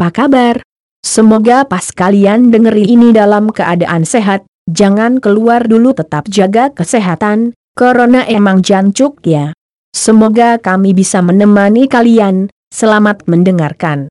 apa kabar? Semoga pas kalian dengerin ini dalam keadaan sehat, jangan keluar dulu tetap jaga kesehatan, corona emang jancuk ya. Semoga kami bisa menemani kalian, selamat mendengarkan.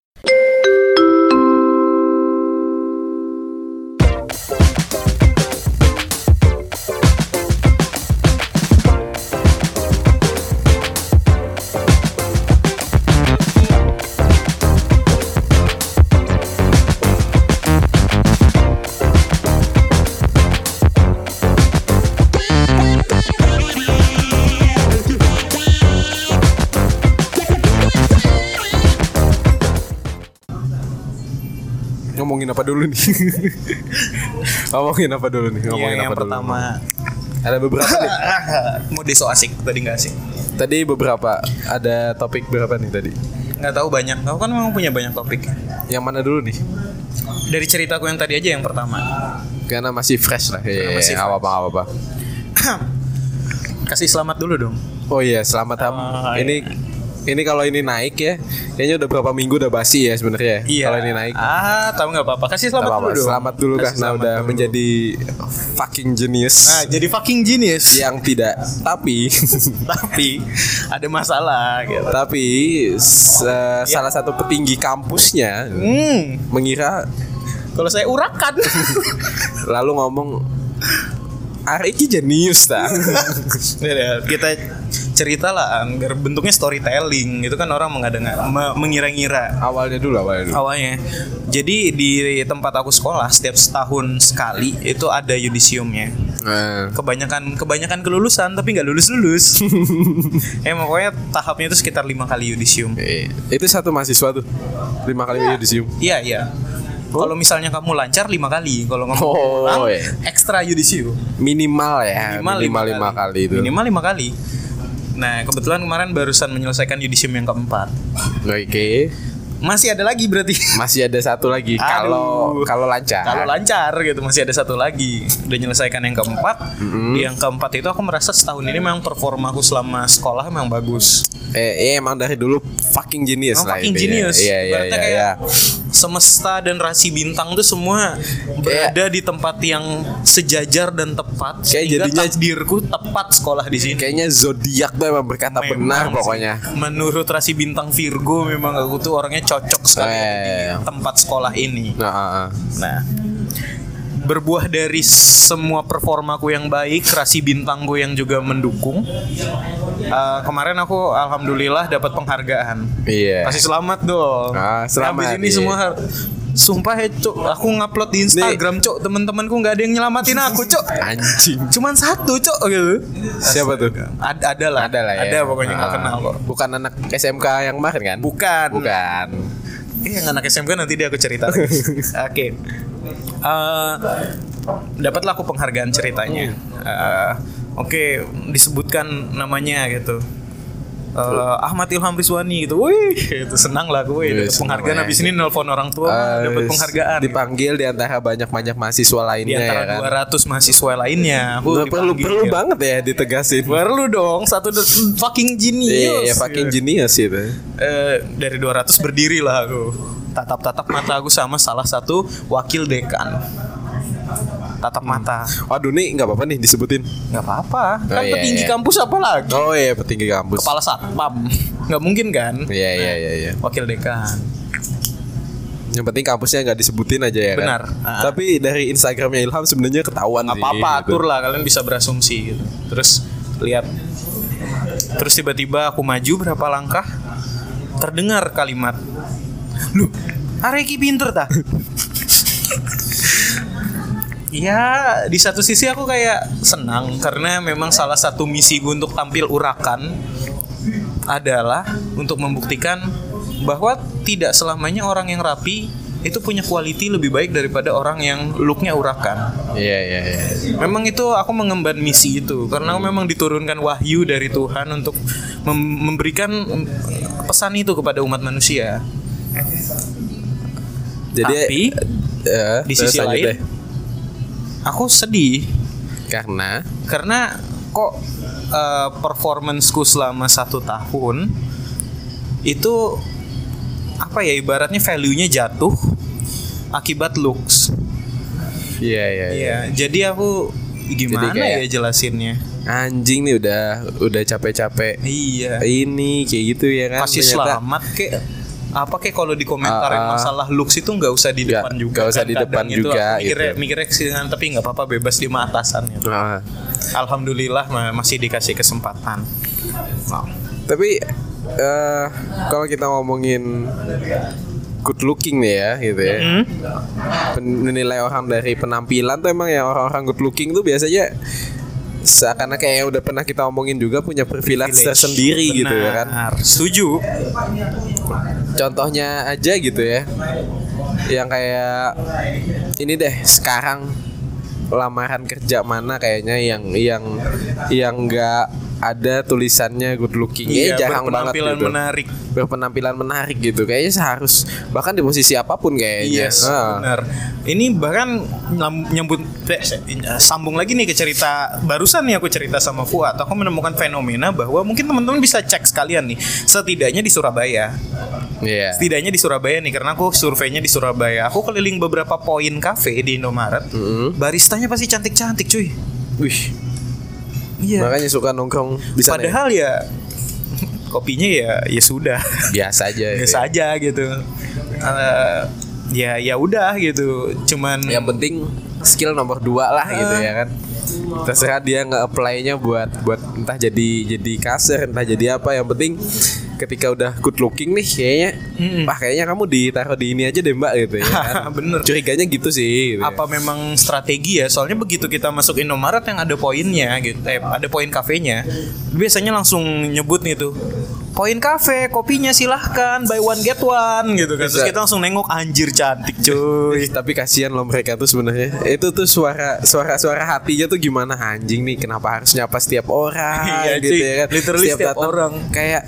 Apa dulu nih? ngomongin apa dulu nih? Ngomongin Iya, yang apa dulu? pertama Ada beberapa nih. mau so asik tadi nggak asik Tadi beberapa. Ada topik berapa nih tadi? nggak tahu banyak aku kan memang punya banyak topik Yang mana dulu nih? dari ceritaku yang tadi aja yang pertama Karena masih fresh lah. Iya, masih apa-apa, nggak apa-apa. kasih selamat dulu dong Oh iya, selamat Ham. Ah, ini ini kalau ini naik ya, kayaknya udah berapa minggu udah basi ya sebenarnya. iya Kalau ini naik. ah tahu nggak apa-apa kasih selamat apa-apa. dulu Selamat dulu Kasih karena selamat udah dulu. menjadi fucking genius. nah jadi fucking genius yang tidak tapi tapi ada masalah gitu tapi s- eh, salah satu petinggi kampusnya hmm mengira kalau saya urakan lalu ngomong Ari ini jenius ta. Ya, ya, kita cerita lah biar bentuknya storytelling itu kan orang me- mengira-ngira awalnya dulu awalnya dulu. awalnya. Jadi di tempat aku sekolah setiap setahun sekali itu ada yudisiumnya. Nah, Kebanyakan kebanyakan kelulusan tapi nggak lulus lulus. eh pokoknya tahapnya itu sekitar lima kali yudisium. eh, itu satu mahasiswa tuh lima kali yudisium. Iya iya. Kalau misalnya kamu lancar lima kali, kalau kamu Oh, kurang, iya. ekstra yudisium. Minimal ya, minimal, lima kali itu. Minimal lima kali. Nah kebetulan kemarin barusan menyelesaikan yudisium yang keempat. Oke, Masih ada lagi berarti. masih ada satu lagi. Kalau kalau lancar. Kalau lancar gitu masih ada satu lagi. Udah menyelesaikan yang keempat. Di yang keempat itu aku merasa setahun ini memang performaku selama sekolah memang bagus. Eh, eh, emang dari dulu fucking genius Emang lah fucking intinya. genius. Iya, iya, iya, iya. Semesta dan rasi bintang tuh semua berada di tempat yang sejajar dan tepat. Kayak jadinya- takdirku tepat sekolah di sini. Kayaknya zodiak tuh emang berkata Memang benar sih. pokoknya. Menurut rasi bintang Virgo memang aku tuh orangnya cocok sekali Eh. di tempat sekolah ini. Nah, ah, ah. Nah, berbuah dari semua performaku yang baik, rasi bintangku yang juga mendukung. eh, kemarin aku alhamdulillah dapat penghargaan. Iya. Kasih selamat dong. Ah, selamat, Habis ini iya. semua Sumpah ya cuk, aku ngupload di Instagram cuk, teman-temanku nggak ada yang nyelamatin aku cuk. Anjing. Cuman satu cuk gitu. Siapa tuh? Ada, ada lah. Ada lah ya. Ada pokoknya nggak Ah. kenal kok. Bukan anak SMK yang kemarin kan? Bukan. Bukan. Eh, yang anak SMK nanti dia aku cerita. Oke. Eh, dapatlah aku penghargaan ceritanya. Eh, Oke, disebutkan namanya gitu. Eh, Ahmad Ilham Rizwani gitu. Wih, itu senang lah gue dapat senang penghargaan ya. habis ini nelpon orang tua Eh, dapat penghargaan. Dipanggil di antara banyak-banyak mahasiswa Di lainnya antara ya kan. 200 mahasiswa lainnya. aku Udah perlu perlu gitu. banget ya ditegasin. Perlu dong, satu fucking genius. Iya, fucking genius itu. Eh, dari 200 berdiri lah aku tatap-tatap mata aku sama salah satu wakil dekan tatap mata Waduh nih nggak apa-apa nih disebutin. nggak apa-apa kan Oh, iya, petinggi iya. kampus apa lagi Oh iya petinggi kampus. kepala satpam nggak mungkin kan Iya iya iya iya. wakil dekan Yang penting kampusnya nggak disebutin aja ya Benar. kan. Ah. Tapi dari Instagramnya Ilham sebenarnya ketahuan sih. apa-apa gitu. atur lah kalian bisa berasumsi gitu terus lihat terus tiba-tiba aku maju berapa langkah terdengar kalimat lu Areki pinter ta Ya di satu sisi aku kayak senang karena memang salah satu misi gue untuk tampil urakan adalah untuk membuktikan bahwa tidak selamanya orang yang rapi itu punya quality lebih baik daripada orang yang looknya urakan. Iya iya iya. Memang itu aku mengemban misi itu karena aku memang diturunkan wahyu dari Tuhan untuk mem- memberikan pesan itu kepada umat manusia. Jadi Tapi, eh, di sisi lain, deh. Aku sedih karena karena kok eh, performanceku selama satu tahun itu apa ya ibaratnya value-nya jatuh akibat looks. Iya iya. iya. Iya, jadi aku gimana kayak- ya jelasinnya? Anjing nih udah udah capek-capek. Iya. Ini kayak gitu ya kan. Kasih ternyata- selamat kek apa kayak kalau dikomentarin Ah, ah. masalah looks itu nggak usah di depan juga nggak usah kan di depan itu juga, aku mikirnya, gitu. mikirnya ke sini, tapi nggak apa-apa bebas di mata atasannya Nah, alhamdulillah ma- masih dikasih kesempatan Wow. tapi eh kalau kita ngomongin good looking nih ya gitu ya. Hmm? Menilai orang dari penampilan tuh emang ya orang-orang good looking tuh biasanya seakan kayak yang udah pernah kita omongin juga punya privilege Privilege. tersendiri gitu ya kan. Benar. setuju Contohnya aja gitu ya. Yang kayak ini deh sekarang lamaran kerja mana kayaknya yang yang yang enggak ada tulisannya good looking Iya, ya jarang banget gitu. menarik. Berpenampilan menarik gitu. Kayaknya seharus bahkan di posisi apa pun kayaknya. Yes, Ah. benar. Ini bahkan nyambut eh, sambung lagi nih ke cerita barusan nih aku cerita sama Fuad. Aku menemukan fenomena bahwa mungkin teman-teman bisa cek sekalian nih. Setidaknya di Surabaya. Iya. Setidaknya di Surabaya nih karena aku surveinya di Surabaya. Aku keliling beberapa poin kafe di Indomaret. Mm-mm. Baristanya pasti cantik-cantik, cuy. Wih, Iya. makanya suka nongkrong di sana. ya? Padahal ya kopinya ya ya sudah. biasa aja. biasa ya. aja gitu. Eh, ya ya udah gitu. Cuman Yang penting skill nomor dua lah gitu Ah. ya kan. Terserah dia nge-apply-nya buat buat entah jadi jadi kasir, entah jadi apa. Yang penting ketika udah good looking nih kayaknya Mm-mm. wah kayaknya kamu ditaruh di ini aja deh mbak gitu ya kan. Bener. curiganya gitu sih gitu ya. apa memang strategi ya soalnya begitu kita masuk Indomaret yang ada poinnya gitu eh, ada poin kafenya biasanya langsung nyebut nih tuh poin kafe kopinya silahkan buy one get one gitu kan. Terus kita langsung nengok anjir cantik cuy. Tapi kasihan loh mereka tuh sebenarnya. Itu tuh suara suara suara hatinya tuh gimana? Anjing nih kenapa harus nyapa setiap orang Iya, gitu cuy. ya kan? Literally setiap datang orang. kayak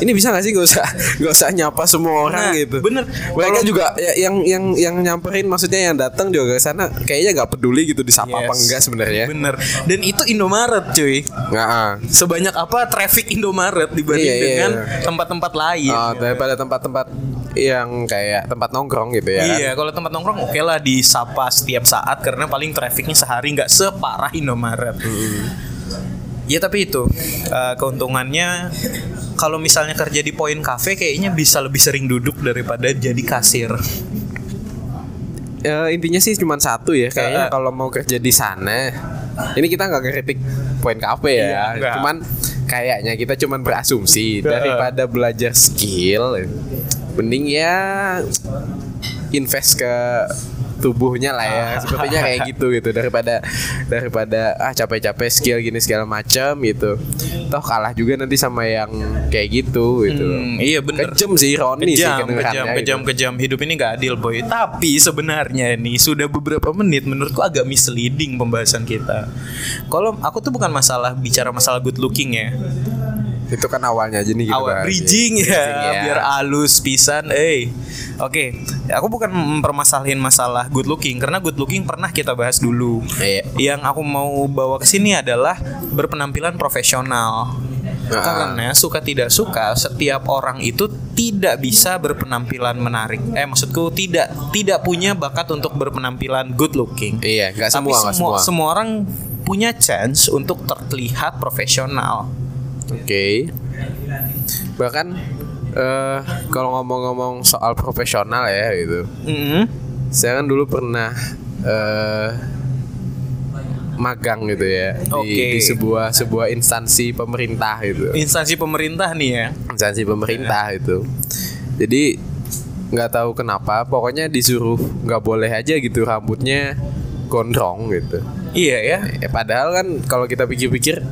ini bisa gak sih? Gak usah gak usah nyapa semua orang Nah, gitu. bener. mereka Kalau- juga ya, yang yang yang nyamperin maksudnya yang datang juga ke sana kayaknya nggak peduli gitu disapa apa Yes. enggak sebenarnya. Bener. Dan itu Indomaret cuy. Nggak ah. sebanyak apa traffic Indomaret dibanding Iya, iya, dengan iya. tempat-tempat lain Oh, gitu. daripada tempat-tempat yang kayak tempat nongkrong gitu ya kan? Iya, kalau tempat nongkrong oke lah disapa setiap saat karena paling trafficnya sehari nggak separah Indomaret. Ya tapi itu eh, keuntungannya kalau misalnya kerja di poin cafe kayaknya bisa lebih sering duduk daripada jadi kasir. Eh, intinya sih cuma satu ya kayaknya Eh. kalau mau kerja di sana ini kita nggak kritik poin kafe ya Iya, nggak. cuman kayaknya kita cuman berasumsi daripada belajar skill mending ya invest ke tubuhnya lah ya sepertinya kayak gitu gitu daripada daripada ah capek-capek skill gini segala macam gitu toh kalah juga nanti sama yang kayak gitu gitu Hmm, iya bener. kejam sih Roni sih Kejam, kejam, gitu. kejam, kejam. Hidup ini nggak adil, boy. Tapi sebenarnya nih sudah beberapa menit, menurutku agak misleading pembahasan kita. Kalau aku tuh bukan masalah bicara masalah good looking ya, itu kan awalnya aja nih gitu awal bridging ya, Bridging ya. biar halus pisan eh oke aku bukan mempermasalahin masalah good looking karena good looking pernah kita bahas dulu Iya. yang aku mau bawa ke sini adalah berpenampilan profesional Ah. karena suka tidak suka setiap orang itu tidak bisa berpenampilan menarik eh maksudku tidak tidak punya bakat untuk berpenampilan good looking Iya, nggak tapi semua, nggak semua semua. semua orang punya chance untuk terlihat profesional Oke. Bahkan eh kalau ngomong-ngomong soal profesional ya gitu. Mm-mm. Saya kan dulu pernah eh magang gitu ya di, Oke. di sebuah sebuah instansi pemerintah gitu. instansi pemerintah nih ya Instansi pemerintah itu. Jadi nggak tahu kenapa pokoknya disuruh nggak boleh aja gitu rambutnya gondrong gitu. Iya ya. Eh, padahal kan kalau kita pikir-pikir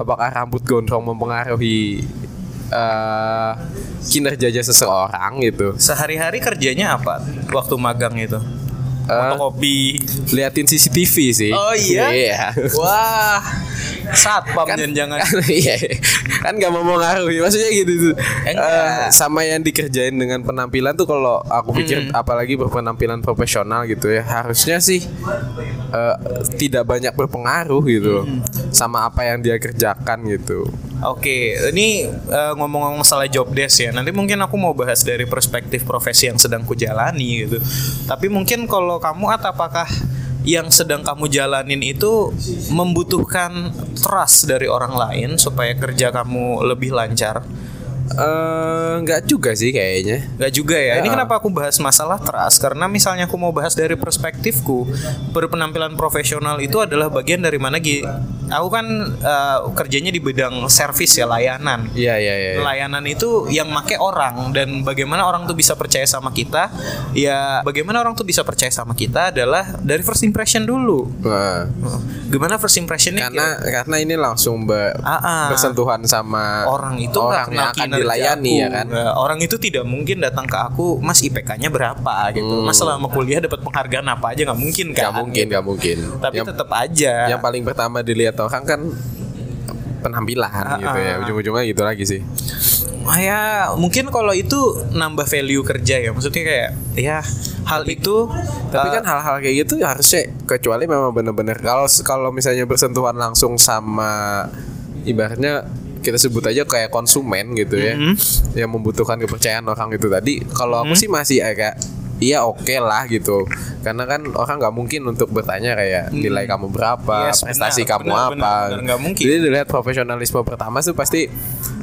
apakah rambut gondrong mempengaruhi eh kinerja seseorang gitu. Sehari-hari kerjanya apa waktu magang itu? Eh, Fotokopi. liatin CCTV sih. Oh iya? Iya. Wah. Satpam kan jangan iya kan nggak mau mengaruhi maksudnya gitu tuh Eh. Eh, sama yang dikerjain dengan penampilan tuh kalau aku pikir Hmm. apalagi berpenampilan profesional gitu ya harusnya sih eh, tidak banyak berpengaruh gitu Hmm. Sama apa yang dia kerjakan gitu Oke, ini eh, ngomong-ngomong masalah job desk ya. Nanti mungkin aku mau bahas dari perspektif profesi yang sedang kujalani gitu. Tapi mungkin kalau kamu atau apakah yang sedang kamu jalanin itu membutuhkan trust dari orang lain supaya kerja kamu lebih lancar? Eh, nggak juga sih kayaknya. Gak juga ya. Ini Ya. kenapa aku bahas masalah trust? Karena misalnya aku mau bahas dari perspektifku, berpenampilan profesional itu adalah bagian dari mana? Aku kan eh, kerjanya di bidang servis ya layanan. Iya iya iya. Layanan itu yang make orang dan bagaimana orang tuh bisa percaya sama kita? Ya, bagaimana orang tuh bisa percaya sama kita adalah dari first impression dulu. Nah, Gimana first impressionnya? karena karena ini langsung ber- Ah, ah. bersentuhan sama orang itu orang yang akan dilayani aku. ya kan. Orang itu tidak mungkin datang ke aku, Mas IPK-nya berapa gitu. Hmm. Mas selama kuliah dapat penghargaan apa aja nggak mungkin kan? Gak mungkin, gitu. gak mungkin. Tapi yang, tetap aja. yang paling pertama dilihat orang kan penampilan Ah, gitu ya. ah. Ujung-ujungnya gitu lagi sih. Ah, ya mungkin kalau itu nambah value kerja ya. Maksudnya kayak ya hal itu Tapi eh, kan hal-hal kayak gitu harusnya kecuali memang bener-bener kalau kalau misalnya bersentuhan langsung sama ibaratnya kita sebut aja kayak konsumen gitu ya Mhm. yang membutuhkan kepercayaan orang itu tadi kalau aku Mhm. sih masih agak iya oke lah gitu karena kan orang nggak mungkin untuk bertanya kayak nilai kamu berapa Yes, prestasi benar, kamu benar, apa benar, benar, mungkin. jadi dilihat profesionalisme pertama tuh pasti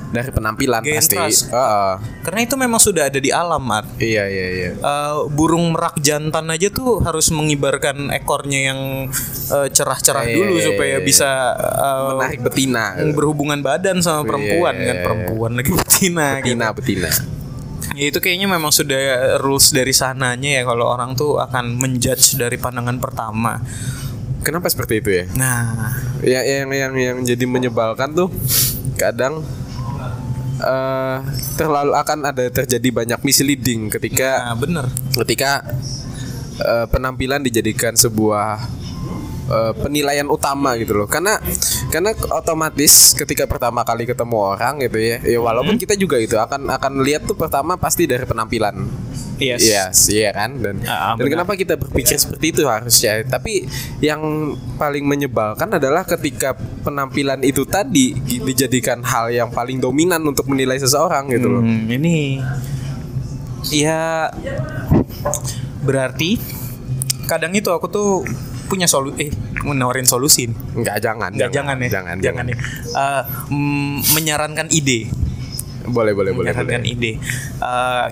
dari penampilan Gain pasti trust. Heeh. karena itu memang sudah ada di alam, Mat. iya iya iya Eh, burung merak jantan aja tuh harus mengibarkan ekornya yang eh, cerah-cerah Iya, dulu iya, supaya iya. bisa eh, menarik betina berhubungan badan sama Iya, perempuan iya, kan iya. perempuan lagi betina, betina betina gitu. Ya itu kayaknya memang sudah rules dari sananya ya kalau orang tuh akan menjudge dari pandangan pertama. Kenapa seperti itu ya? Nah. Ya yang yang yang jadi menyebalkan tuh kadang eh terlalu akan ada terjadi banyak misleading ketika nah bener. ketika eh, penampilan dijadikan sebuah eh, penilaian utama gitu loh. Karena karena otomatis ketika pertama kali ketemu orang gitu ya ya walaupun kita juga itu akan akan lihat tuh pertama pasti dari penampilan. Yes. Yes, iya kan? Dan Ah, dan benar. kenapa kita berpikir seperti itu harusnya? Tapi yang paling menyebalkan adalah ketika penampilan itu tadi dijadikan hal yang paling dominan untuk menilai seseorang gitu loh. Hmm, ini ya berarti kadang itu aku tuh punya solu eh menawarin solusi. Nih. Enggak jangan. Nggak, jangan, ya. Jangan jangan ya. Eh, mm, menyarankan ide. Boleh boleh boleh menyarankan boleh. ide. Eh,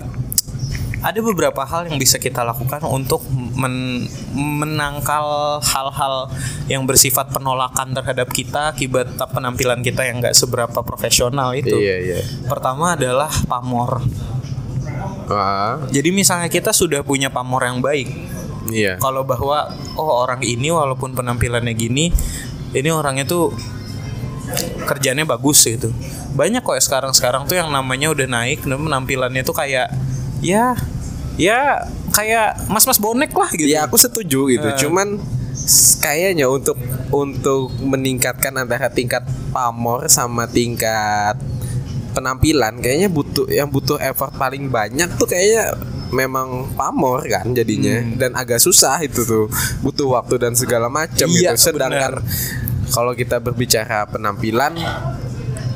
ada beberapa hal yang bisa kita lakukan untuk men- menangkal hal-hal yang bersifat penolakan terhadap kita akibat penampilan kita yang nggak seberapa profesional itu. iya iya. Pertama adalah pamor. ah. Jadi misalnya kita sudah punya pamor yang baik, iya kalau bahwa oh orang ini walaupun penampilannya gini, ini orangnya tuh kerjanya bagus gitu. Banyak kok ya sekarang-sekarang tuh yang namanya udah naik, dan penampilannya tuh kayak ya ya kayak mas-mas bonek lah gitu. ya aku setuju gitu Eh. cuman kayaknya untuk untuk meningkatkan antara tingkat pamor sama tingkat penampilan kayaknya butuh yang butuh effort paling banyak tuh kayaknya memang pamor kan jadinya Hmm. dan agak susah itu tuh butuh waktu dan segala macam Iya, gitu sedangkan kalau kita berbicara penampilan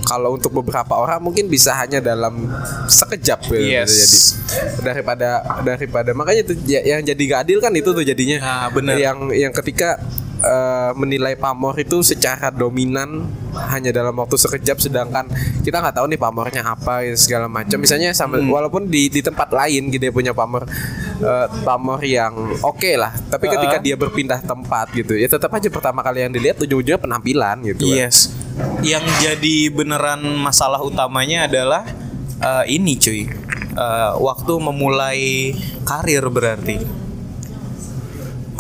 kalau untuk beberapa orang mungkin bisa hanya dalam sekejap gitu Yes. jadi daripada daripada makanya tuh ya- yang jadi gak adil kan itu tuh jadinya Nah, bener. yang yang ketika eh, menilai pamor itu secara dominan hanya dalam waktu sekejap sedangkan kita nggak tahu nih pamornya apa ya, segala macam misalnya sama Hmm. walaupun di di tempat lain gitu dia punya pamor eh, pamor yang oke lah tapi ketika Uh-uh. dia berpindah tempat gitu ya tetap aja pertama kali yang dilihat ujung-ujungnya penampilan gitu kan. Yes. Yang jadi beneran masalah utamanya adalah eh, ini cuy. Eh, waktu memulai karir berarti.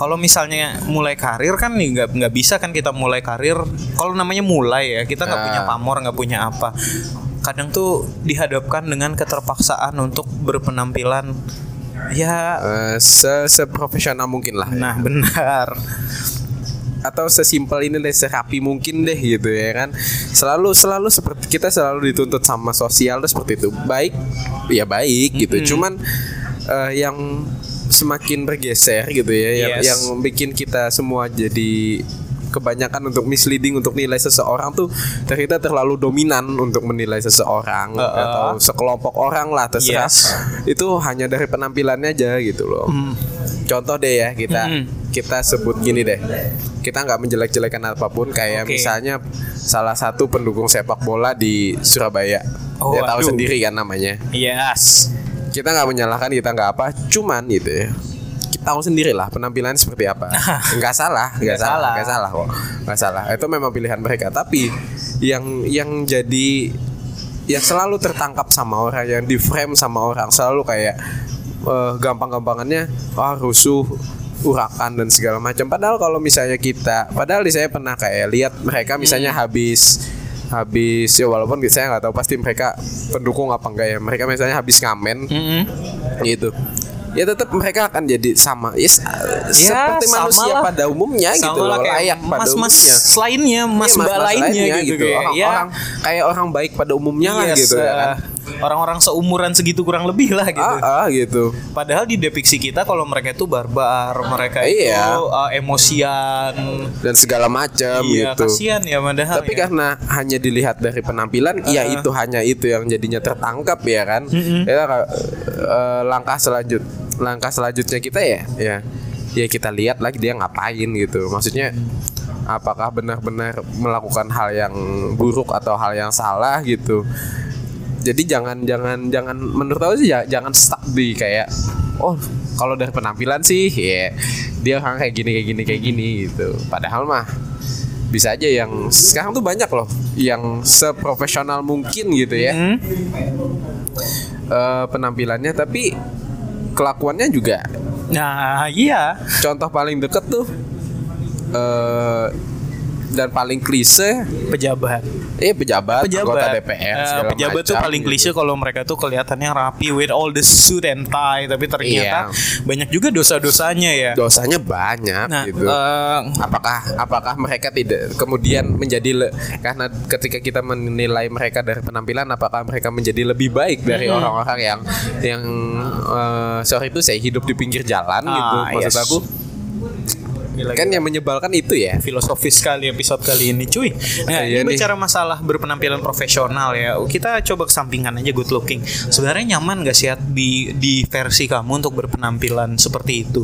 Kalau misalnya mulai karir kan nih nggak nggak bisa kan kita mulai karir. Kalau namanya mulai ya kita nggak Ah. punya pamor nggak punya apa. Kadang tuh dihadapkan dengan keterpaksaan untuk berpenampilan ya. Eh, se seprofesional mungkin lah Nah benar. atau sesimpel ini deh serapi mungkin deh gitu ya kan selalu selalu seperti kita selalu dituntut sama sosial tuh seperti itu baik ya baik gitu cuman eh, yang semakin bergeser gitu ya yang, Yes. yang bikin kita semua jadi kebanyakan untuk misleading untuk nilai seseorang tuh ternyata terlalu dominan untuk menilai seseorang Uh-uh. atau sekelompok orang lah terserah Yes. itu hanya dari penampilannya aja gitu loh Hmm. contoh deh ya kita Mm-mm. kita sebut gini deh kita nggak menjelek-jelekan apa pun kayak Oke. misalnya salah satu pendukung sepak bola di Surabaya Oh, dia tahu sendiri kan namanya Yes. Kita nggak menyalahkan kita nggak apa cuman gitu ya. Kita tahu sendiri lah penampilan seperti apa. Nggak salah nggak salah salah. nggak salah kok. Nggak salah. Itu memang pilihan mereka. Tapi yang yang jadi yang selalu tertangkap sama orang yang di frame sama orang selalu kayak eh, gampang-gampangannya wah rusuh urakan dan segala macam. Padahal kalau misalnya kita padahal di saya pernah kayak lihat mereka misalnya habis habis ya walaupun saya nggak tahu pasti mereka pendukung apa enggak ya mereka misalnya habis ngamen Mm-mm. gitu ya tetap mereka akan jadi sama yes, seperti sama manusia lah. pada umumnya Sama gitu lah loh kayak layak pada mas-mas umumnya lainnya, mas Iya, mbak lainnya, gitu, kayak. orang, Ya. orang kayak orang baik pada umumnya lah Yes, gitu ya kan eh, Orang-orang seumuran segitu kurang lebih lah gitu. ah, ah, gitu Padahal di depiksi kita kalau mereka itu barbar, mereka Iya. itu uh, emosian. dan segala macam Iya, gitu kasihan ya padahal. tapi ya. karena hanya dilihat dari penampilan ya itu hanya itu yang jadinya tertangkap ya kan ya ka- eh, langkah selanjut langkah selanjutnya kita ya ya ya kita lihat lagi dia ngapain gitu maksudnya apakah benar-benar melakukan hal yang buruk atau hal yang salah gitu jadi jangan jangan jangan menurut aku sih ya, jangan stuck di kayak oh kalau dari penampilan sih ya dia orang kayak gini kayak gini kayak gini gitu padahal mah bisa aja yang sekarang tuh banyak loh yang seprofesional mungkin gitu ya Hmm? eh, penampilannya tapi kelakuannya juga Nah, iya. contoh paling deket tuh eh dan paling klise Pejabat. eh pejabat, anggota Pejabat. DPR Eh, segala pejabat tuh macam paling gitu. klise kalau mereka tuh kelihatannya rapi with all the suit and tie, tapi ternyata Iya. banyak juga dosa-dosanya ya. dosanya banyak Nah, gitu eh, apakah apakah mereka tidak kemudian menjadi le- karena ketika kita menilai mereka dari penampilan apakah mereka menjadi lebih baik dari Hmm. orang-orang yang yang eh, sorry itu saya hidup di pinggir jalan gitu Ah, maksud yes. aku gila, kan gila. yang menyebalkan itu ya filosofis sekali episode kali ini cuy Nah Iya ini nih. bicara masalah berpenampilan profesional ya Kita coba kesampingkan aja good looking Sebenarnya nyaman gak sih di, di versi kamu untuk berpenampilan seperti itu?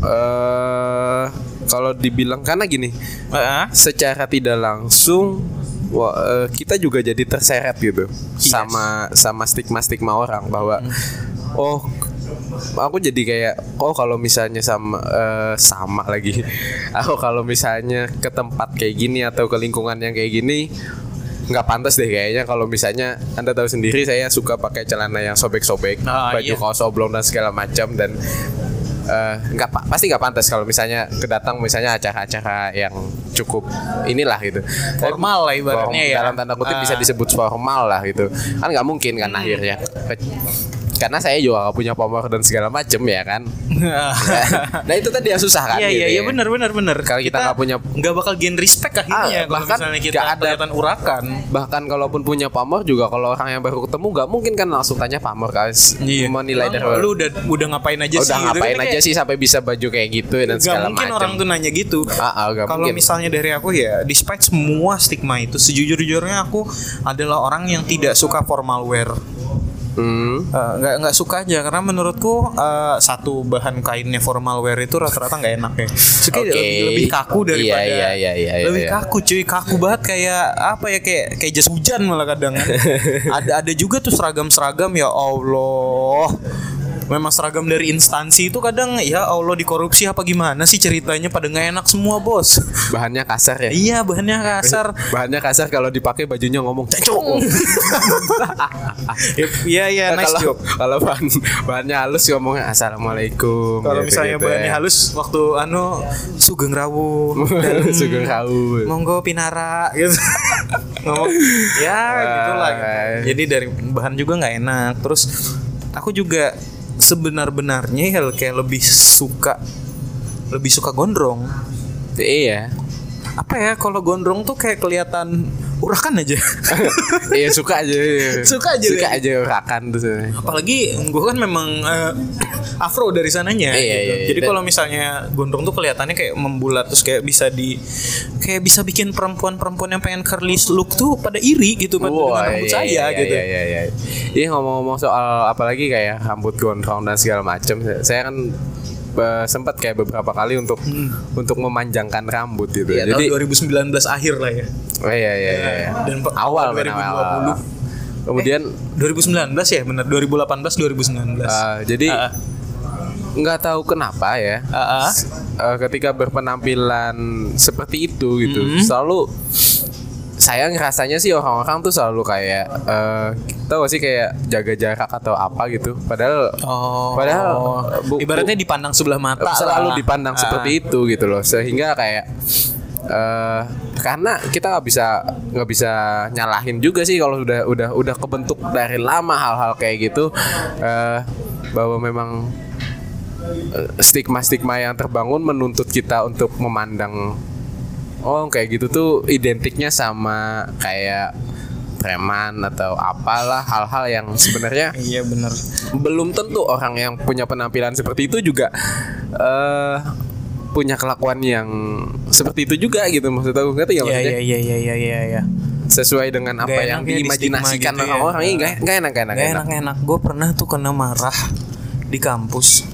eh kalau dibilang karena gini Ah, secara tidak langsung wah, eh, kita juga jadi terseret gitu sama sama stigma stigma orang bahwa oh aku jadi kayak oh kalau misalnya sama eh, sama lagi aku kalau misalnya ke tempat kayak gini atau ke lingkungan yang kayak gini nggak pantas deh kayaknya kalau misalnya anda tahu sendiri saya suka pakai celana yang sobek-sobek Ah, baju iya. kaos oblong dan segala macam dan eh, nggak pa- pasti nggak pantas kalau misalnya kedatang misalnya acara-acara yang cukup inilah gitu Formal lah ibaratnya ya. dalam tanda kutip bisa Ah. disebut formal lah gitu kan nggak mungkin kan Hmm. akhirnya karena saya juga nggak punya pomor dan segala macem ya kan nah itu tadi yang susah kan Iya gitu iya iya ya. benar benar benar. Kalau kita nggak punya- nggak bakal gain respect akhirnya Ah, kalau bahkan misalnya kita nggak ada- kelihatan urakan. bahkan kalaupun punya pamor juga kalau orang yang baru ketemu nggak mungkin kan langsung tanya pamor guys menilai Bang, dari lu udah udah ngapain aja udah sih? gitu ngapain kan aja kayak- sih sampai bisa baju kayak gitu dan Gak segala mungkin macam orang tuh nanya gitu. Ah, ah, gak Kalau misalnya dari aku ya, despite semua stigma itu, sejujur-jujurnya aku adalah orang yang tidak suka formal wear. Hmm. Nggak nggak suka aja karena menurutku eh, satu bahan kainnya formal wear itu rata-rata nggak enak ya. Suka Oke. lebih, lebih kaku Iya, daripada iya, iya, iya, iya, lebih iya. kaku cuy kaku banget kayak apa ya kayak kayak jas hujan malah kadang ada ada juga tuh seragam-seragam ya Allah. Memang seragam dari instansi itu kadang ya Allah dikorupsi apa gimana sih ceritanya pada nggak enak semua bos. bahannya kasar ya iya bahannya kasar. bahannya kasar kalau dipakai bajunya ngomong cacok Iya iya nice kalau joke. kalau bahan bahannya halus ngomongnya assalamualaikum Kalau gitu, misalnya gitu bahannya ya. halus waktu anu sugeng rawu Sugeng rawu. monggo pinara gitu ngomong ya gitulah gitu. Jadi dari bahan juga nggak enak terus aku juga sebenar-benarnya ya kayak lebih suka lebih suka gondrong iya apa ya kalau gondrong tuh kayak kelihatan urakan aja. Iya suka aja. Suka aja, Suka aja urakan tuh. Apalagi gue kan memang eh, afro dari sananya. Iya, gitu. iya, iya. Jadi kalau misalnya gondrong tuh kelihatannya kayak membulat terus kayak bisa di kayak bisa bikin perempuan-perempuan yang pengen curly look tuh pada iri gitu pada dengan rambut iya, saya iya, gitu. Iya, iya, iya. Iya ngomong-ngomong soal apalagi kayak rambut gondrong dan segala macam, saya kan eh, sempat kayak beberapa kali untuk untuk memanjangkan rambut gitu. Hmm. Iya, Jadi tahun 2019 akhir lah ya. oh, iya, iya, iya, iya. Dan awal awal men, 2020. awal, awal. Kemudian 2019 ya bener 2018 2019. eh, jadi Ah, nggak tahu kenapa ya. ah, ah. eh, ketika berpenampilan seperti itu gitu Mm-hmm. selalu saya ngerasanya sih orang-orang tuh selalu kayak eh tau gak sih kayak jaga jarak atau apa gitu padahal Oh. padahal bu- ibaratnya dipandang sebelah mata selalu lah. dipandang Ah. seperti itu gitu loh sehingga kayak eh karena kita nggak bisa nggak bisa nyalahin juga sih kalau udah udah udah kebentuk dari lama hal-hal kayak gitu eh bahwa memang stigma-stigma yang terbangun menuntut kita untuk memandang oh kayak gitu tuh identiknya sama kayak preman atau apalah hal-hal yang sebenarnya Iya bener belum tentu orang yang punya penampilan seperti itu juga eh punya kelakuan yang seperti itu juga gitu maksud aku ngerti ya maksudnya iya iya iya iya iya sesuai dengan apa Nggak yang ya di diimajinasikan stigma gitu ya. orang-orang Iya, nggak nggak enak nggak enak, Gak enak. enak enak. Gue pernah tuh kena marah di kampus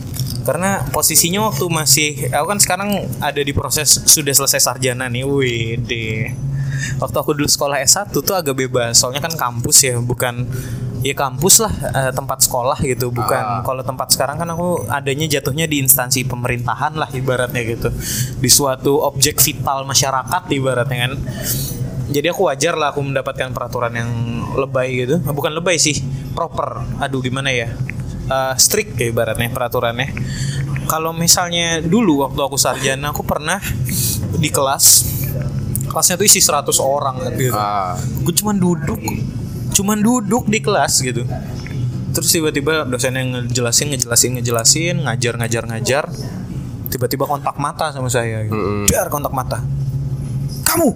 karena posisinya waktu masih aku kan sekarang ada di proses sudah selesai sarjana nih. Wih deh. Waktu aku dulu sekolah S1 tuh agak bebas. Soalnya kan kampus ya, bukan ya kampus lah eh, tempat sekolah gitu bukan Ah. kalau tempat sekarang kan aku adanya jatuhnya di instansi pemerintahan lah ibaratnya gitu di suatu objek vital masyarakat ibaratnya kan jadi aku wajar lah aku mendapatkan peraturan yang lebay gitu bukan lebay sih proper aduh gimana ya Eh, strict ya ibaratnya peraturannya. Kalau misalnya dulu waktu aku sarjana aku pernah di kelas kelasnya tuh isi 100 orang gitu. Ah, gue cuman duduk cuman duduk di kelas gitu. Terus tiba-tiba dosen yang ngejelasin ngejelasin ngejelasin ngajar ngajar ngajar tiba-tiba kontak mata sama saya gitu. Mm-mm. Dar kontak mata. Kamu?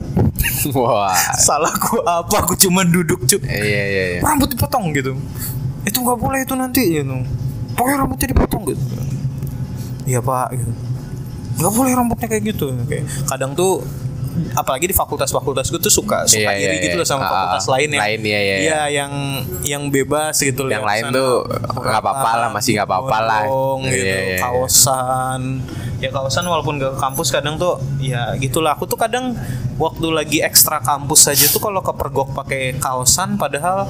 Wah. Salahku apa? Aku cuman duduk cu iya iya iya. Rambut dipotong gitu itu nggak boleh itu nanti gitu pokoknya rambutnya dipotong gitu iya pak gitu nggak boleh rambutnya kayak gitu kayak kadang tuh apalagi di fakultas-fakultas gue tuh suka suka Iya, iya, iri gitu iya. loh sama Ah, fakultas lain ya lain, iya, iya, iya. yang yang bebas gitu loh Yang lain tuh nggak apa-apa lah, masih nggak apa-apa lah. Gondrong gitu Iya, iya, iya. kaosan ya kaosan walaupun gak ke kampus kadang tuh ya gitulah. Aku tuh kadang waktu lagi ekstra kampus saja tuh kalau ke pergok pakai kaosan padahal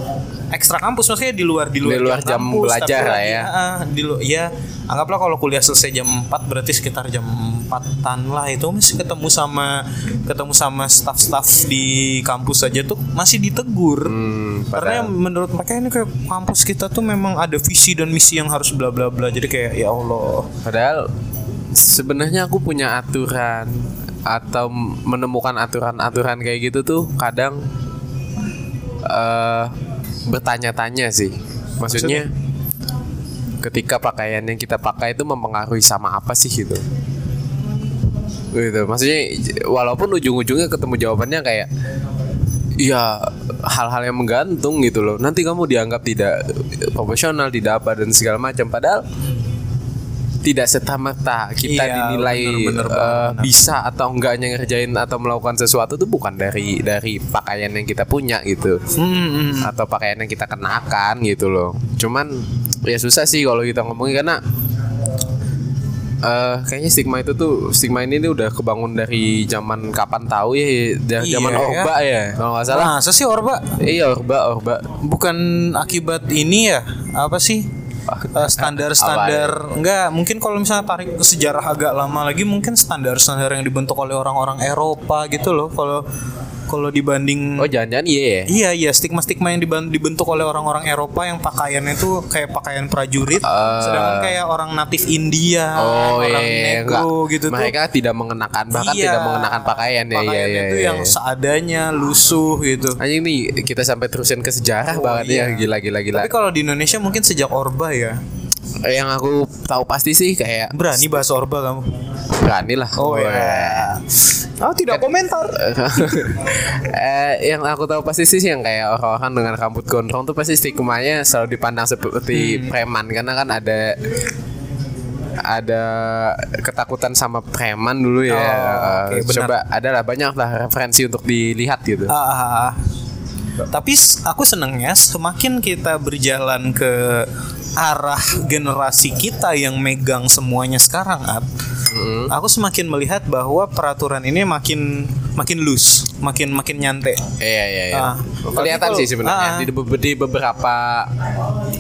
ekstra kampus maksudnya di luar di luar, Di luar jam kampus, belajar lah ya. ah, di lu ya anggaplah kalau kuliah selesai jam 4 berarti sekitar jam 4-an lah itu masih ketemu sama ketemu sama staff-staff di kampus saja tuh masih ditegur. Hmm, karena padahal- menurut mereka ini kayak kampus kita tuh memang ada visi dan misi yang harus bla bla bla jadi kayak ya Allah. Padahal sebenarnya aku punya aturan atau menemukan aturan-aturan kayak gitu tuh kadang eh bertanya-tanya sih. Maksudnya ketika pakaian yang kita pakai itu mempengaruhi sama apa sih gitu. Gitu. Maksudnya walaupun ujung-ujungnya ketemu jawabannya kayak ya hal-hal yang menggantung gitu loh. Nanti kamu dianggap tidak profesional, tidak apa dan segala macam. Padahal tidak serta-merta kita Iya, dinilai bener-bener eh, banget. bisa atau enggaknya ngerjain atau melakukan sesuatu itu bukan dari dari pakaian yang kita punya gitu Hmm, atau pakaian yang kita kenakan gitu loh. Cuman ya susah sih kalau kita ngomongin karena eh kayaknya stigma itu tuh stigma ini tuh udah kebangun dari zaman kapan tahu ya dari Iya, zaman ya. Orba ya kalau nggak salah. masa sih Orba Iya Orba Orba. bukan akibat ini ya apa sih Eh, standar-standar enggak mungkin kalau misalnya tarik ke sejarah agak lama lagi mungkin standar-standar yang dibentuk oleh orang-orang Eropa gitu loh. Kalau kalau dibanding Oh jangan-jangan iya ya. Iya iya stigma-stigma yang dibentuk oleh orang-orang Eropa yang pakaiannya tuh kayak pakaian prajurit, Ah. sedangkan kayak orang natif India, Oh orang iya, negro enggak. gitu Mereka tidak mengenakan bahkan Iya. tidak mengenakan pakaian ya. Iya Pakaiannya iya. tuh iya, yang iya. seadanya, lusuh gitu. Anjing nih kita sampai terusin ke sejarah Oh, banget iya. ya gila gila gila. Tapi kalau di Indonesia mungkin sejak Orba ya. Yang aku tahu pasti sih kayak Berani bahas Orba kamu? berani lah. Oh ya. Oh tidak komentar. eh, yang aku tahu pasti sih yang kayak orang-orang dengan rambut gondrong tuh pasti stigmanya selalu dipandang seperti preman karena kan ada ada ketakutan sama preman dulu ya. Oh, oke, Eh, benar. Coba adalah banyak lah referensi untuk dilihat gitu. Ah, tapi s- aku senengnya semakin kita berjalan ke arah generasi kita yang megang semuanya sekarang, Ab, aku semakin melihat bahwa peraturan ini makin makin loose, makin makin nyantai. Iya iya iya. Ah. kelihatan sih sebenarnya ah. di, di beberapa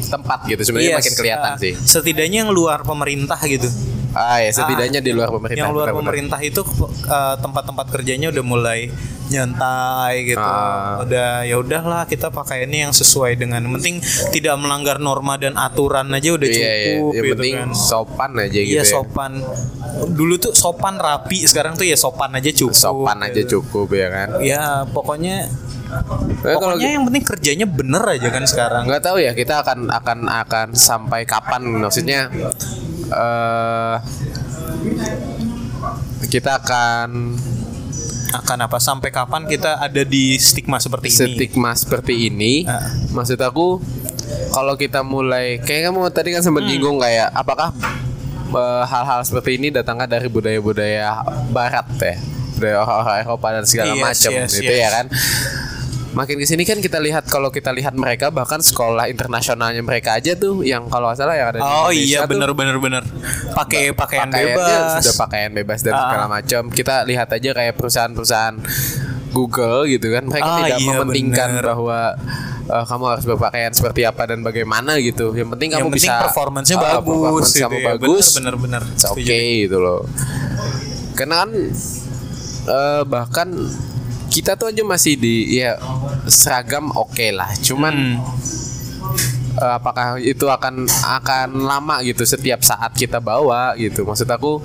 tempat gitu sebenarnya Yes, makin kelihatan ah, sih. Setidaknya yang luar pemerintah gitu. Ah ya setidaknya di luar pemerintah. yang luar pemerintah itu eh, tempat-tempat kerjanya udah mulai nyantai gitu. Ah. Udah ya udahlah kita pakai ini yang sesuai dengan penting tidak melanggar norma dan aturan aja udah Iya, cukup iya. Yang gitu penting kan. sopan aja gitu. Iya ya. sopan. Dulu tuh sopan rapi, sekarang tuh ya sopan aja cukup. Sopan aja gitu. cukup ya kan. Ya pokoknya Tapi kalau pokoknya yang penting kerjanya bener aja kan sekarang. nggak tahu ya kita akan akan akan sampai kapan maksudnya eh kita akan Akan apa sampai kapan kita ada di stigma seperti ini? stigma seperti ini Ah. maksud aku kalau kita mulai kayak kamu tadi kan Hmm. sempat nyinggung kayak apakah eh, hal-hal seperti ini datangnya dari budaya-budaya barat ya budaya orang-orang Eropa dan segala Yes, macam yes, gitu yes. ya kan makin ke sini kan kita lihat kalau kita lihat mereka bahkan sekolah internasionalnya mereka aja tuh yang kalau salah yang ada di Oh Indonesia iya tuh bener bener bener. Pakai pakaian bebas. sudah pakaian bebas dan Ah. segala macam. Kita lihat aja kayak perusahaan-perusahaan Google gitu kan, mereka Ah, tidak iya, mementingkan bener. bahwa eh, kamu harus berpakaian seperti apa dan bagaimana gitu. Yang penting Yang kamu penting bisa performance-nya ah, bagus performance gitu kamu ya. bagus. Bener bener bener. It's Oke gitu loh. Karena kan eh, bahkan kita tuh aja masih di ya seragam oke lah. Cuman Hmm. eh, apakah itu akan akan lama gitu setiap saat kita bawa gitu maksud aku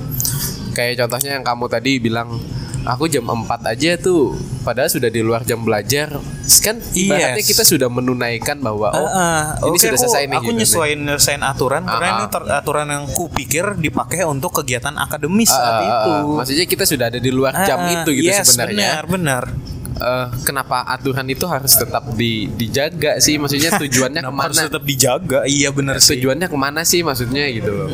kayak contohnya yang kamu tadi bilang aku jam 4 aja tuh padahal sudah di luar jam belajar kan ibaratnya Yes. kita sudah menunaikan bahwa oh Ah, ah. ini Oke, sudah aku, selesai nih Aku gitu nyesuaiin nyelesain aturan karena Ah, ini aturan yang ku pikir dipakai untuk kegiatan akademis Ah, saat itu. ah. maksudnya kita sudah ada di luar jam Ah, itu gitu yes, sebenarnya Benar benar. Eh, kenapa aturan itu harus tetap di, dijaga sih maksudnya tujuannya Kenapa harus ke mana tetap dijaga? Iya benar sih. tujuannya ke mana sih maksudnya gitu loh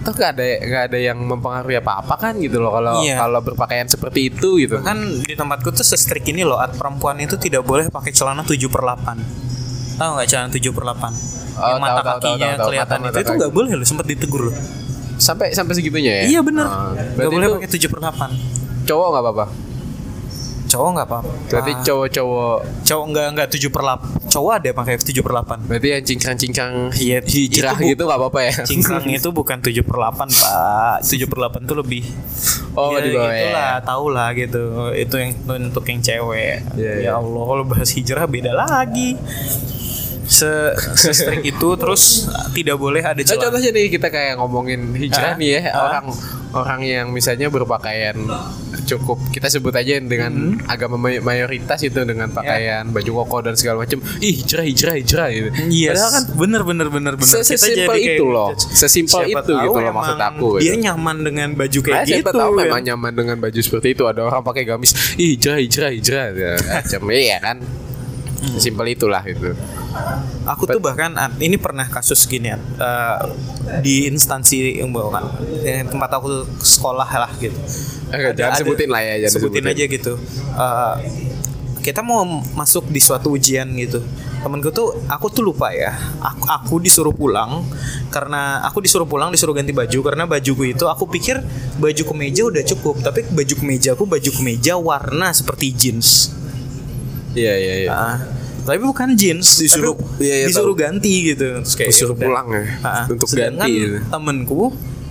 toh gak ada gak ada yang mempengaruhi apa apa kan gitu loh kalau Iya. kalau berpakaian seperti itu gitu Kan di tempatku tuh sestrik ini loh, at perempuan itu tidak boleh pakai celana 7 per 8 Tahu nggak celana 7 per 8 Oh, Yang mata tahu, tahu, kakinya tahu, tahu, kelihatan itu mata itu kaki. nggak boleh loh, sempat ditegur loh. sampai sampai segitunya ya Iya benar. Oh, Nggak boleh itu pakai 7 per 8 cowok nggak apa-apa Cowok nggak apa-apa. berarti cowok-cowok Cowok nggak nggak 7 per 8 Cowok ada pakai 7 per 8 berarti yang cincang-cincang Iya, hijrah itu bu- gitu nggak apa-apa ya? Cingkrang itu bukan 7 per 8 pak. 7 per 8 tuh lebih Oh, ya, di bawah ya. itulah tahu lah gitu. Itu yang untuk yang cewek. Iya, iya. Ya Allah kalau bahas hijrah beda lagi. Se, se itu terus tidak boleh ada Nah, celah. contohnya nih kita kayak ngomongin hijrah Ah, nih ya. ah. orang orang yang misalnya berpakaian cukup kita sebut aja dengan Hmm. agama may- mayoritas itu dengan Ya. pakaian baju koko dan segala macam ih hijrah hijrah hijrah gitu. Yes. Padahal kan bener bener bener bener. Se- sesimpel itu loh. Sesimpel itu gitu loh maksud aku, Dia gitu. nyaman dengan baju kayak Ah, gitu. siapa tahu kan. memang nyaman dengan baju seperti itu ada orang pakai gamis ih hijrah hijrah hijrah ya, macam iya kan Hmm. simpel itulah gitu Aku tuh bahkan ah, ini pernah kasus gini ya, eh, di instansi yang bawa kan eh, tempat aku sekolah lah gitu. Eh, jangan sebutin lah ya, jangan sebutin, sebutin. aja gitu. Eh, kita mau masuk di suatu ujian gitu. Temenku tuh aku tuh lupa ya. Aku, aku disuruh pulang karena aku disuruh pulang disuruh ganti baju karena bajuku itu aku pikir baju kemeja udah cukup tapi baju kemeja aku baju kemeja warna seperti jeans. iya iya iya Ah, tapi bukan jeans disuruh Tapi- iya, iya, disuruh ganti gitu. Terus kayak Disuruh pulang ya, Ah, untuk sedangkan ganti gitu. temenku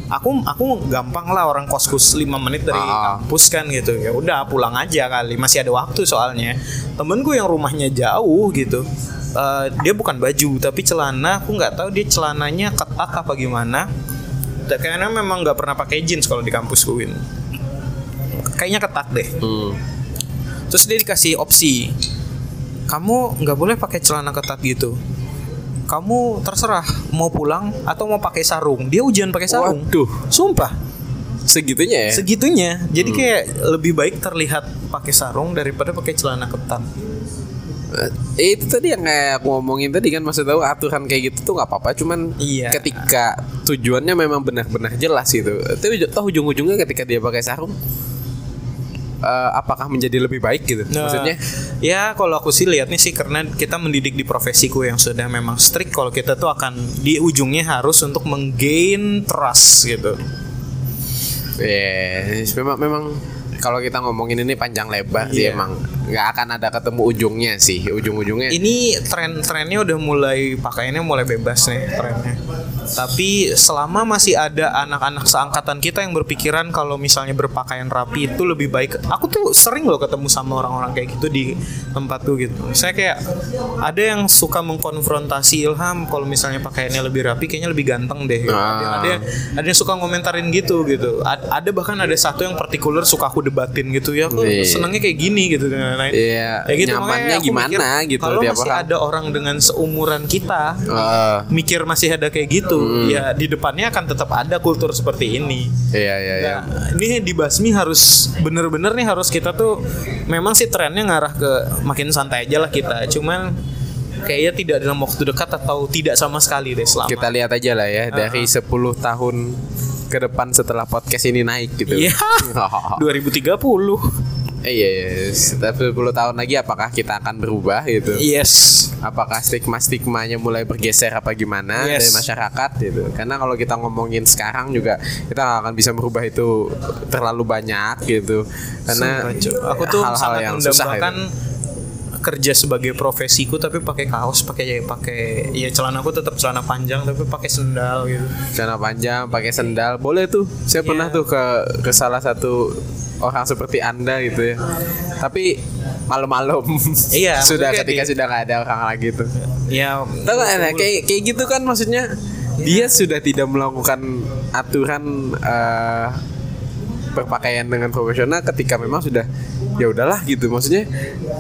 aku aku gampang lah orang koskus 5 menit dari Ah. kampus kan gitu. Ya udah pulang aja kali. Masih ada waktu soalnya. Temenku yang rumahnya jauh gitu eh, dia bukan baju tapi celana. Aku nggak tahu dia celananya ketat apa gimana. Karena memang nggak pernah pakai jeans kalau di kampusku ini kayaknya ketat deh. Hmm. Terus dia dikasih opsi, kamu nggak boleh pakai celana ketat gitu. kamu terserah mau pulang atau mau pakai sarung. Dia ujian pakai sarung. Waduh. Sumpah. Segitunya ya. Segitunya. Jadi kayak lebih baik terlihat pakai sarung daripada pakai celana ketat. Eh, itu tadi yang kayak aku ngomongin tadi kan maksud tahu aturan kayak gitu tuh nggak apa-apa cuman Iya. ketika tujuannya memang benar-benar jelas gitu tapi toh ujung-ujungnya ketika dia pakai sarung eh, apakah menjadi lebih baik gitu Nah, maksudnya ya kalau aku sih lihatnya sih karena kita mendidik di profesiku yang sudah memang strict kalau kita tuh akan di ujungnya harus untuk menggain trust gitu. ya memang memang kalau kita ngomongin ini panjang lebar sih Iya. emang nggak akan ada ketemu ujungnya sih ujung-ujungnya Ini tren-trennya udah mulai pakaiannya mulai bebas nih trennya. Tapi selama masih ada anak-anak seangkatan kita yang berpikiran kalau misalnya berpakaian rapi itu lebih baik. Aku tuh sering loh ketemu sama orang-orang kayak gitu di tempat tuh gitu. Saya kayak ada yang suka mengkonfrontasi Ilham kalau misalnya pakaiannya lebih rapi kayaknya lebih ganteng deh. Ada, Ah. ada yang ada yang suka ngomentarin gitu gitu. Ada bahkan ada satu yang partikular suka aku debatin gitu ya. Aku senangnya kayak gini gitu. Nah, Iya, Kayak gitu, nyamannya gimana mikir, gitu Kalau masih orang. ada orang dengan seumuran kita Eh, mikir masih ada kayak gitu, Hmm. ya di depannya akan tetap ada kultur seperti ini. iya iya iya Nah, ini dibasmi harus bener-bener nih harus kita tuh memang sih trennya ngarah ke makin santai aja lah kita. Cuman kayaknya tidak dalam waktu dekat atau tidak sama sekali deh selama. kita lihat aja lah ya dari 10 tahun ke depan setelah podcast ini naik gitu Iya. 2030. Iya. Setelah 10 tahun lagi apakah kita akan berubah gitu? Yes. Apakah stigma-stigmanya mulai bergeser apa gimana Yes. dari masyarakat gitu? Karena kalau kita ngomongin sekarang juga kita nggak akan bisa merubah itu terlalu banyak gitu. Karena Sumpah, aku tuh hal-hal sangat yang susah mendambakan itu. Kerja sebagai profesiku tapi pakai kaos, pakai pakai ya celana aku tetap celana panjang tapi pakai sendal gitu. celana panjang, pakai sendal, boleh tuh. Saya pernah Iya. tuh ke ke salah satu orang seperti anda gitu ya. Tapi malam-malam. Iya, sudah ketika di- sudah nggak ada orang lagi tuh. Ya Tahu nah, kayak kayak gitu kan maksudnya dia sudah tidak melakukan aturan eh, berpakaian dengan profesional ketika memang sudah ya udahlah gitu maksudnya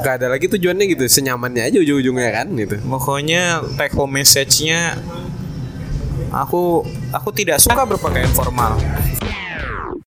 gak ada lagi tujuannya gitu senyamannya aja ujung-ujungnya kan gitu pokoknya take home message-nya aku aku tidak suka berpakaian formal.